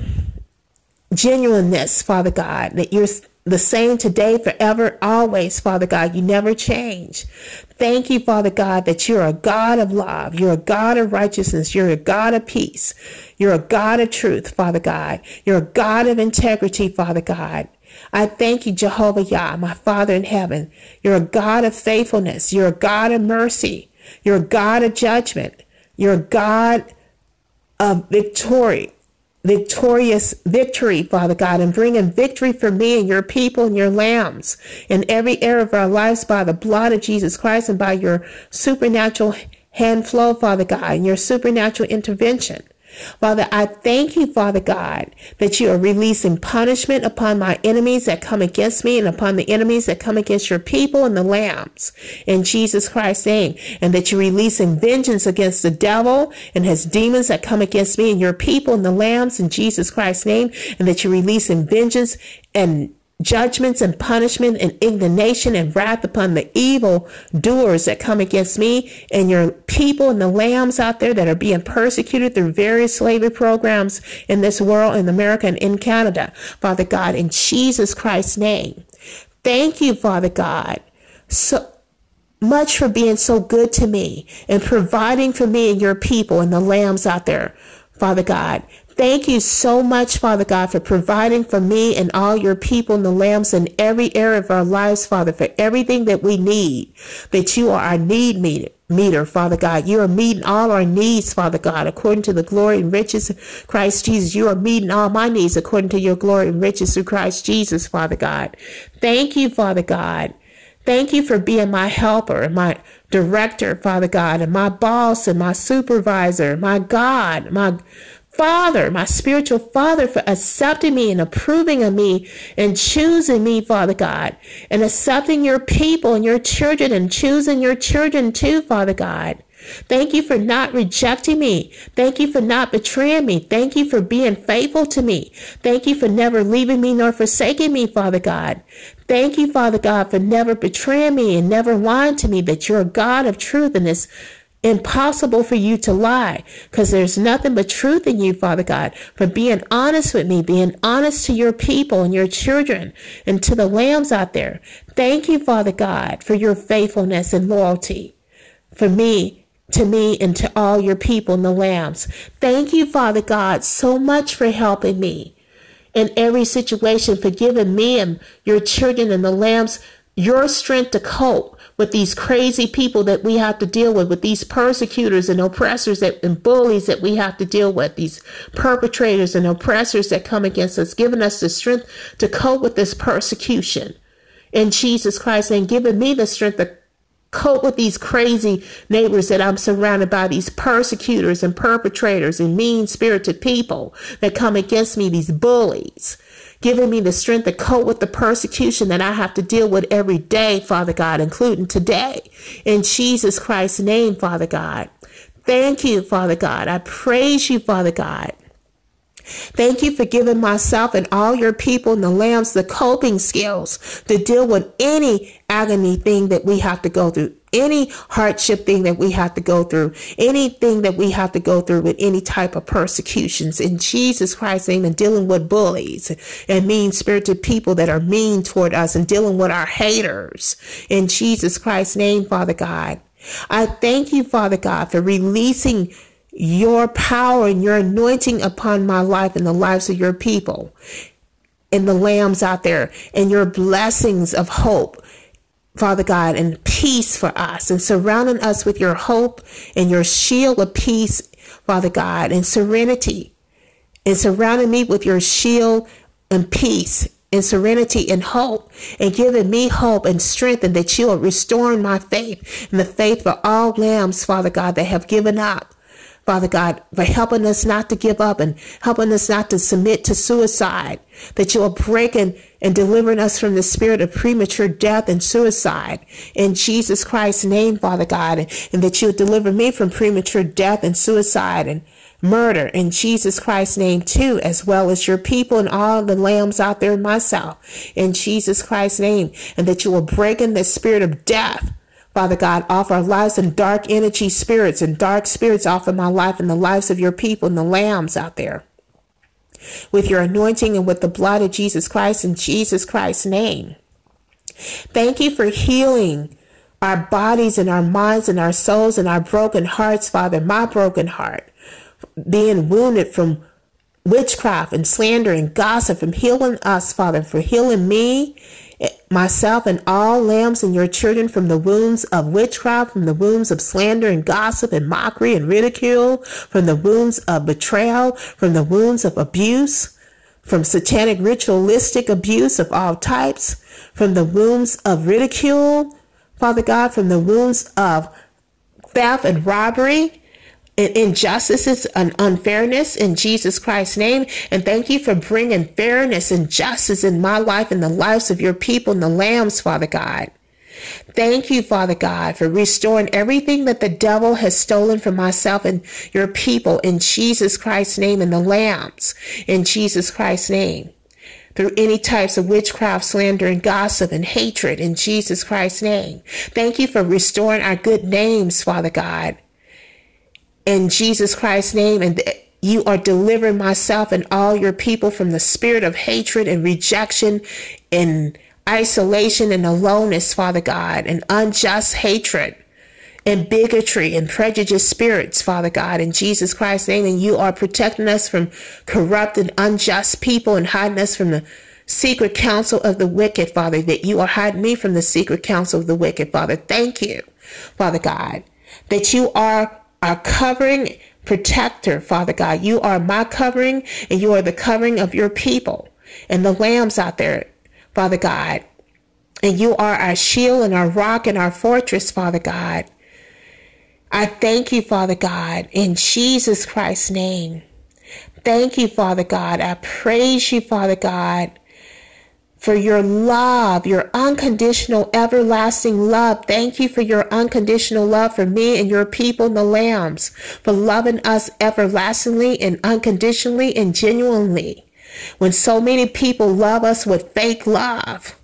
genuineness, Father God, that you're the same today, forever, always, Father God. You never change. Thank you, Father God, that you're a God of love. You're a God of righteousness. You're a God of peace. You're a God of truth, Father God. You're a God of integrity, Father God. I thank you, Jehovah Yah, my Father in heaven. You're a God of faithfulness. You're a God of mercy. You're a God of judgment. You're a God of victory victorious victory, Father God, and bringing victory for me and your people and your lambs in every area of our lives by the blood of Jesus Christ and by your supernatural hand flow, Father God, and your supernatural intervention. Father, I thank you, Father God, that you are releasing punishment upon my enemies that come against me and upon the enemies that come against your people and the lambs in Jesus Christ's name. And that you're releasing vengeance against the devil and his demons that come against me and your people and the lambs in Jesus Christ's name. And that you're releasing vengeance and judgments and punishment and indignation and wrath upon the evil doers that come against me and your people and the lambs out there that are being persecuted through various slavery programs in this world, in America and in Canada. Father God, in Jesus Christ's name. Thank you, Father God. So much for being so good to me and providing for me and your people and the lambs out there. Father God, Thank you so much, Father God, for providing for me and all your people and the lambs in every area of our lives, Father, for everything that we need, that you are our need meter meter, Father God. You are meeting all our needs, Father God, according to the glory and riches of Christ Jesus. You are meeting all my needs according to your glory and riches through Christ Jesus, Father God. Thank you, Father God. Thank you for being my helper and my director, Father God, and my boss and my supervisor, my God, my Father, my spiritual Father, for accepting me and approving of me and choosing me, Father God, and accepting your people and your children and choosing your children too, Father God. Thank you for not rejecting me. Thank you for not betraying me. Thank you for being faithful to me. Thank you for never leaving me nor forsaking me, Father God. Thank you, Father God, for never betraying me and never lying to me that you're a God of truth and this impossible for you to lie because there's nothing but truth in you, Father God, for being honest with me, being honest to your people and your children and to the lambs out there. Thank you, Father God, for your faithfulness and loyalty for me, to me, and to all your people and the lambs. Thank you, Father God, so much for helping me in every situation, for giving me and your children and the lambs your strength to cope with these crazy people that we have to deal with, with these persecutors and oppressors that, and bullies that we have to deal with, these perpetrators and oppressors that come against us, giving us the strength to cope with this persecution. In Jesus Christ and giving me the strength to cope with these crazy neighbors that I'm surrounded by, these persecutors and perpetrators and mean spirited people that come against me, these bullies giving me the strength to cope with the persecution that I have to deal with every day, Father God, including today. In Jesus Christ's name, Father God. Thank you, Father God. I praise you, Father God. Thank you for giving myself and all your people and the lambs the coping skills to deal with any agony thing that we have to go through, any hardship thing that we have to go through, anything that we have to go through with any type of persecutions in Jesus Christ's name and dealing with bullies and mean spirited people that are mean toward us and dealing with our haters in Jesus Christ's name, Father God. I thank you, Father God, for releasing your power and your anointing upon my life and the lives of your people and the lambs out there and your blessings of hope. Father God, and peace for us and surrounding us with your hope and your shield of peace, Father God, and serenity, and surrounding me with your shield and peace and serenity and hope and giving me hope and strength and that you are restoring my faith and the faith for all lambs, Father God, that have given up. Father God, for helping us not to give up and helping us not to submit to suicide, that you are breaking and delivering us from the spirit of premature death and suicide. In Jesus Christ's name, Father God, and that you deliver me from premature death and suicide and murder in Jesus Christ's name too, as well as your people and all the lambs out there myself in Jesus Christ's name, and that you will break in the spirit of death. Father God, off our lives and dark energy spirits and dark spirits off of my life and the lives of your people and the lambs out there with your anointing and with the blood of Jesus Christ in Jesus Christ's name. Thank you for healing our bodies and our minds and our souls and our broken hearts, Father, my broken heart, being wounded from witchcraft and slander and gossip, and healing us, Father, for healing me myself and all lambs and your children from the wounds of witchcraft, from the wounds of slander and gossip and mockery and ridicule, from the wounds of betrayal, from the wounds of abuse, from satanic ritualistic abuse of all types, from the wounds of ridicule, Father God, from the wounds of theft and robbery, injustices and unfairness in Jesus Christ's name. And thank you for bringing fairness and justice in my life and the lives of your people and the lambs, Father God. Thank you, Father God, for restoring everything that the devil has stolen from myself and your people in Jesus Christ's name and the lambs in Jesus Christ's name. Through any types of witchcraft, slander, and gossip and hatred in Jesus Christ's name. Thank you for restoring our good names, Father God in Jesus Christ's name. And you are delivering myself and all your people from the spirit of hatred and rejection and isolation and aloneness, Father God, and unjust hatred and bigotry and prejudiced spirits, Father God, in Jesus Christ's name. And you are protecting us from corrupt and unjust people and hiding us from the secret counsel of the wicked, Father, that you are hiding me from the secret counsel of the wicked, Father. Thank you, Father God, that you are our covering protector, Father God. You are my covering and you are the covering of your people and the lambs out there, Father God. And you are our shield and our rock and our fortress, Father God. I thank you, Father God, in Jesus Christ's name. Thank you, Father God. I praise you, Father God, for your love, your unconditional, everlasting love. Thank you for your unconditional love for me and your people, the lambs, for loving us everlastingly and unconditionally and genuinely. When so many people love us with fake love.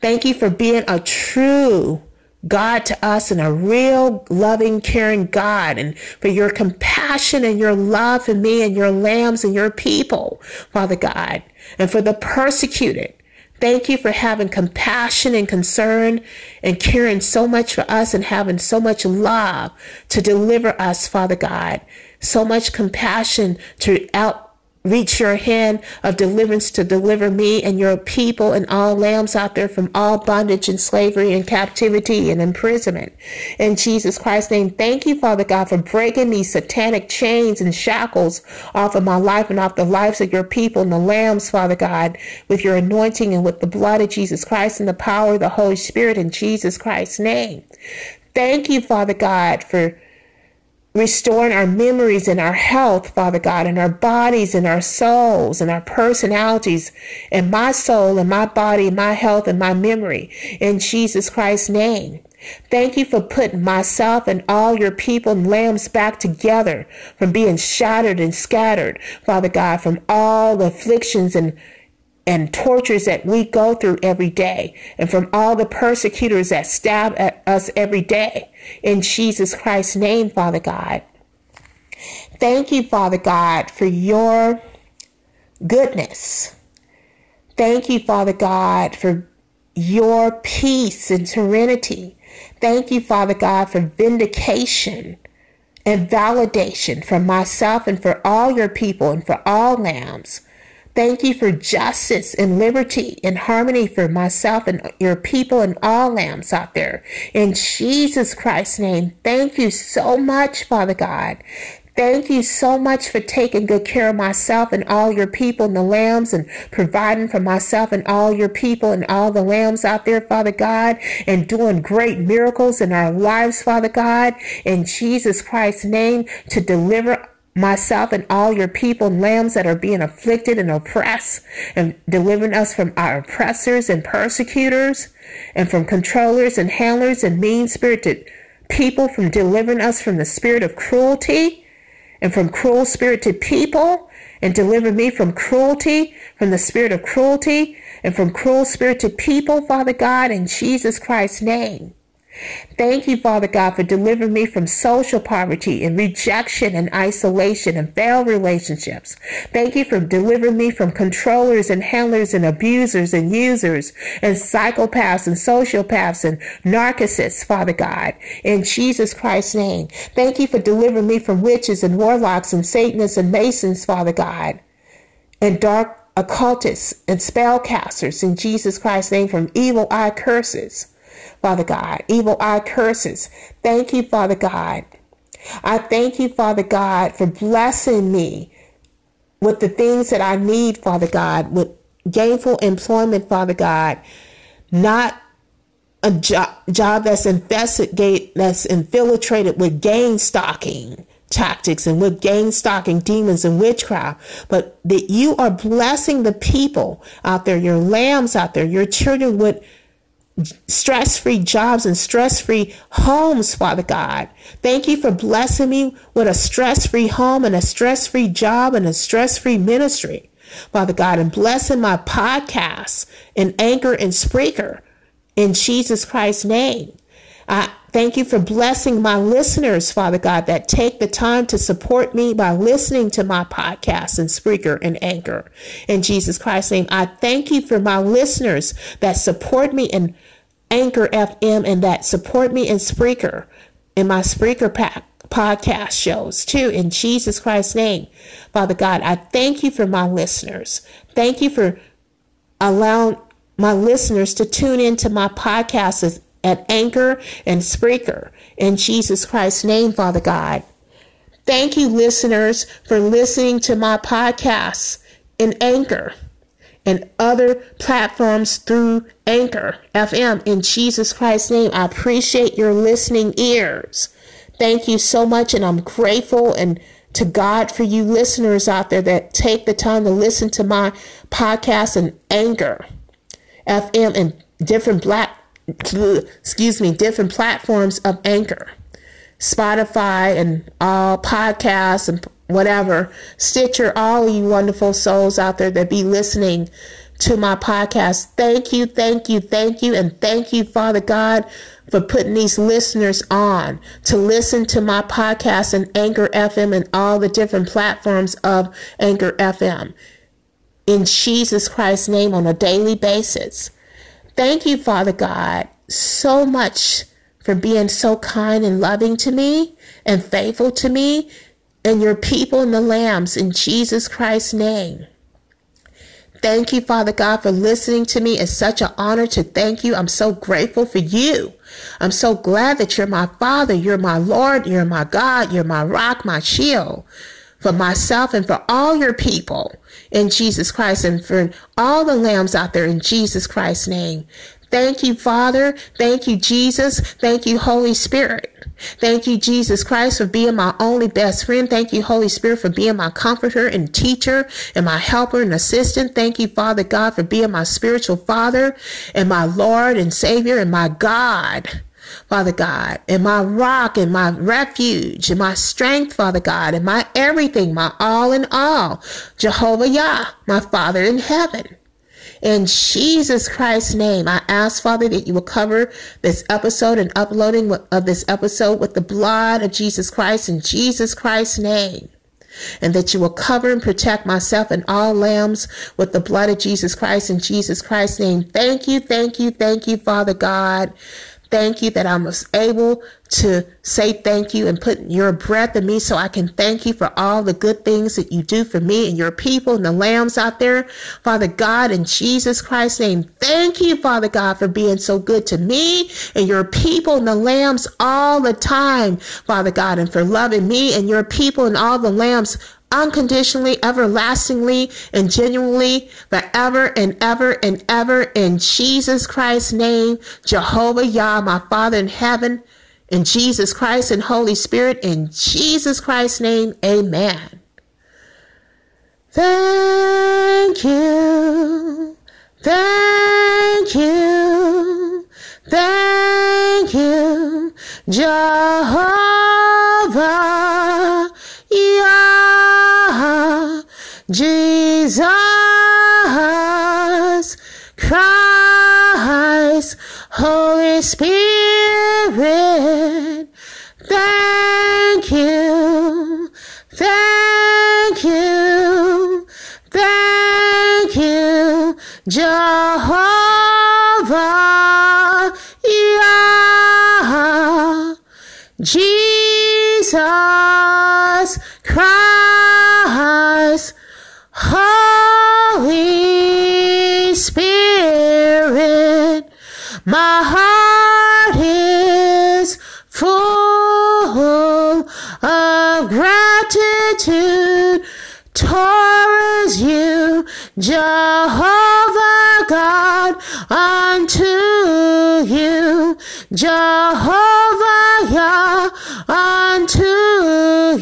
Thank you for being a true God to us and a real loving, caring God and for your compassion and your love for me and your lambs and your people, Father God and for the persecuted. Thank you for having compassion and concern and caring so much for us and having so much love to deliver us, Father God. So much compassion to out reach your hand of deliverance to deliver me and your people and all lambs out there from all bondage and slavery and captivity and imprisonment. In Jesus Christ's name, thank you, Father God, for breaking these satanic chains and shackles off of my life and off the lives of your people and the lambs, Father God, with your anointing and with the blood of Jesus Christ and the power of the Holy Spirit in Jesus Christ's name. Thank you, Father God, for restoring our memories and our health, Father God, and our bodies and our souls and our personalities and my soul and my body and my health and my memory in Jesus Christ's name. Thank you for putting myself and all your people and lambs back together from being shattered and scattered, Father God, from all afflictions and and tortures that we go through every day and from all the persecutors that stab at us every day. In Jesus Christ's name, Father God. Thank you, Father God, for your goodness. Thank you, Father God, for your peace and serenity. Thank you, Father God, for vindication and validation for myself and for all your people and for all lambs. Thank you for justice and liberty and harmony for myself and your people and all lambs out there. In Jesus Christ's name, thank you so much, Father God. Thank you so much for taking good care of myself and all your people and the lambs and providing for myself and all your people and all the lambs out there, Father God, and doing great miracles in our lives, Father God, in Jesus Christ's name to deliver myself and all your people, lambs that are being afflicted and oppressed, and delivering us from our oppressors and persecutors, and from controllers and handlers and mean spirited people, from delivering us from the spirit of cruelty and from cruel spirited people, and deliver me from cruelty, from the spirit of cruelty, and from cruel spirited people, Father God, in Jesus Christ's name. Thank you, Father God, for delivering me from social poverty and rejection and isolation and failed relationships. Thank you for delivering me from controllers and handlers and abusers and users and psychopaths and sociopaths and narcissists, Father God, in Jesus Christ's name. Thank you for delivering me from witches and warlocks and Satanists and Masons, Father God, and dark occultists and spellcasters in Jesus Christ's name from evil eye curses. Father God, evil eye curses. Thank you, Father God. I thank you, Father God, for blessing me with the things that I need, Father God, with gainful employment, Father God, not a job, job that's investigate that's infiltrated with gang stalking tactics and with gang stalking demons and witchcraft, but that you are blessing the people out there, your lambs out there, your children with stress free jobs and stress free homes, Father God. Thank you for blessing me with a stress free home and a stress free job and a stress free ministry, Father God, and blessing my podcasts and Anchor and Spreaker in Jesus Christ's name. I thank you for blessing my listeners, Father God, that take the time to support me by listening to my podcast and Spreaker and Anchor. In Jesus Christ's name, I thank you for my listeners that support me in Anchor FM and that support me in Spreaker, in my Spreaker pack podcast shows too in Jesus Christ's name. Father God, I thank you for my listeners. Thank you for allowing my listeners to tune into my podcasts at Anchor and Spreaker. In Jesus Christ's name, Father God. Thank you, listeners, for listening to my podcasts in Anchor and other platforms through Anchor FM. In Jesus Christ's name, I appreciate your listening ears. Thank you so much, and I'm grateful and to God for you listeners out there that take the time to listen to my podcast and Anchor FM and different black excuse me, different platforms of Anchor, Spotify, and all podcasts and whatever, Stitcher, all you wonderful souls out there that be listening to my podcast. Thank you, thank you, thank you, and thank you, Father God, for putting these listeners on to listen to my podcast and Anchor FM and all the different platforms of Anchor FM. In Jesus Christ's name on a daily basis. Thank you, Father God, so much for being so kind and loving to me and faithful to me and your people and the lambs in Jesus Christ's name. Thank you, Father God, for listening to me. It's such an honor to thank you. I'm so grateful for you. I'm so glad that you're my Father, you're my Lord, you're my God, you're my rock, my shield for myself and for all your people in Jesus Christ and for all the lambs out there in Jesus Christ's name. Thank you, Father. Thank you, Jesus. Thank you, Holy Spirit. Thank you, Jesus Christ, for being my only best friend. Thank you, Holy Spirit, for being my comforter and teacher and my helper and assistant. Thank you, Father God, for being my spiritual father and my Lord and Savior and my God. Father God, and my rock and my refuge and my strength, Father God, and my everything, my all in all. Jehovah Yah, my Father in heaven. In Jesus Christ's name, I ask, Father, that you will cover this episode and uploading of this episode with the blood of Jesus Christ in Jesus Christ's name. And that you will cover and protect myself and all lambs with the blood of Jesus Christ in Jesus Christ's name. Thank you, thank you, thank you, Father God thank you that I was able to say thank you and put your breath in me so I can thank you for all the good things that you do for me and your people and the lambs out there. Father God, in Jesus Christ's name, thank you, Father God, for being so good to me and your people and the lambs all the time, Father God, and for loving me and your people and all the lambs unconditionally, everlastingly, and genuinely, forever and ever and ever, in Jesus Christ's name, Jehovah Yah, my Father in heaven, in Jesus Christ and Holy Spirit. In Jesus Christ's name, amen. Thank you. Thank you. Thank you, Jehovah. Jesus Christ, Holy Spirit. Jehovah unto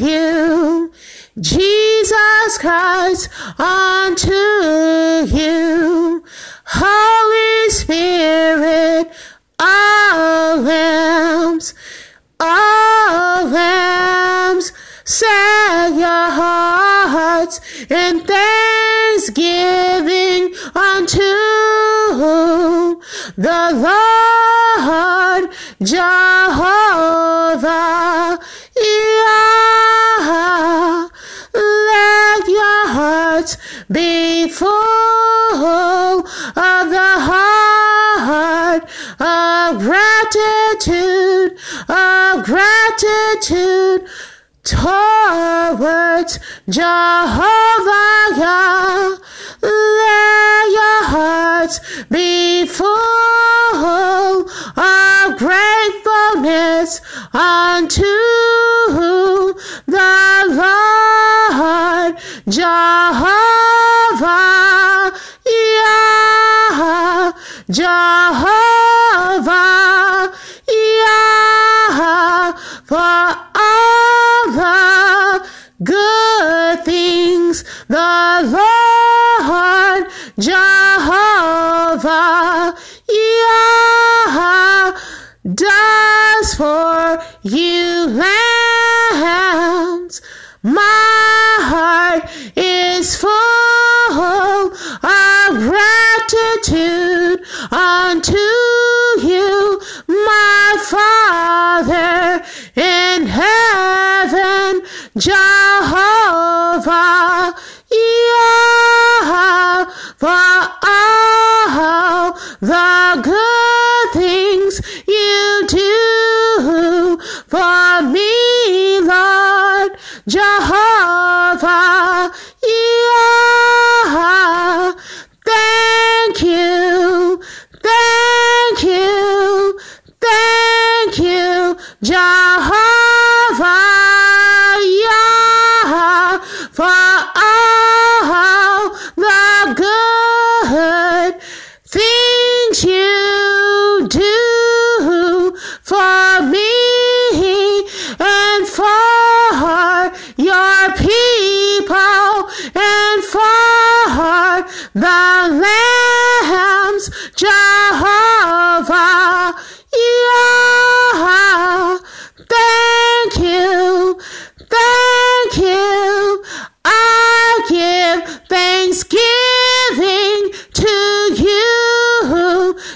you, Jesus Christ, unto you, Holy Spirit, all lambs, all lambs, set your hearts in thanksgiving unto the Lord Jehovah. Yah. Let your hearts be full of the heart of gratitude, of gratitude towards Jehovah Yah. Unto the Lord. Jehovah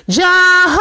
you,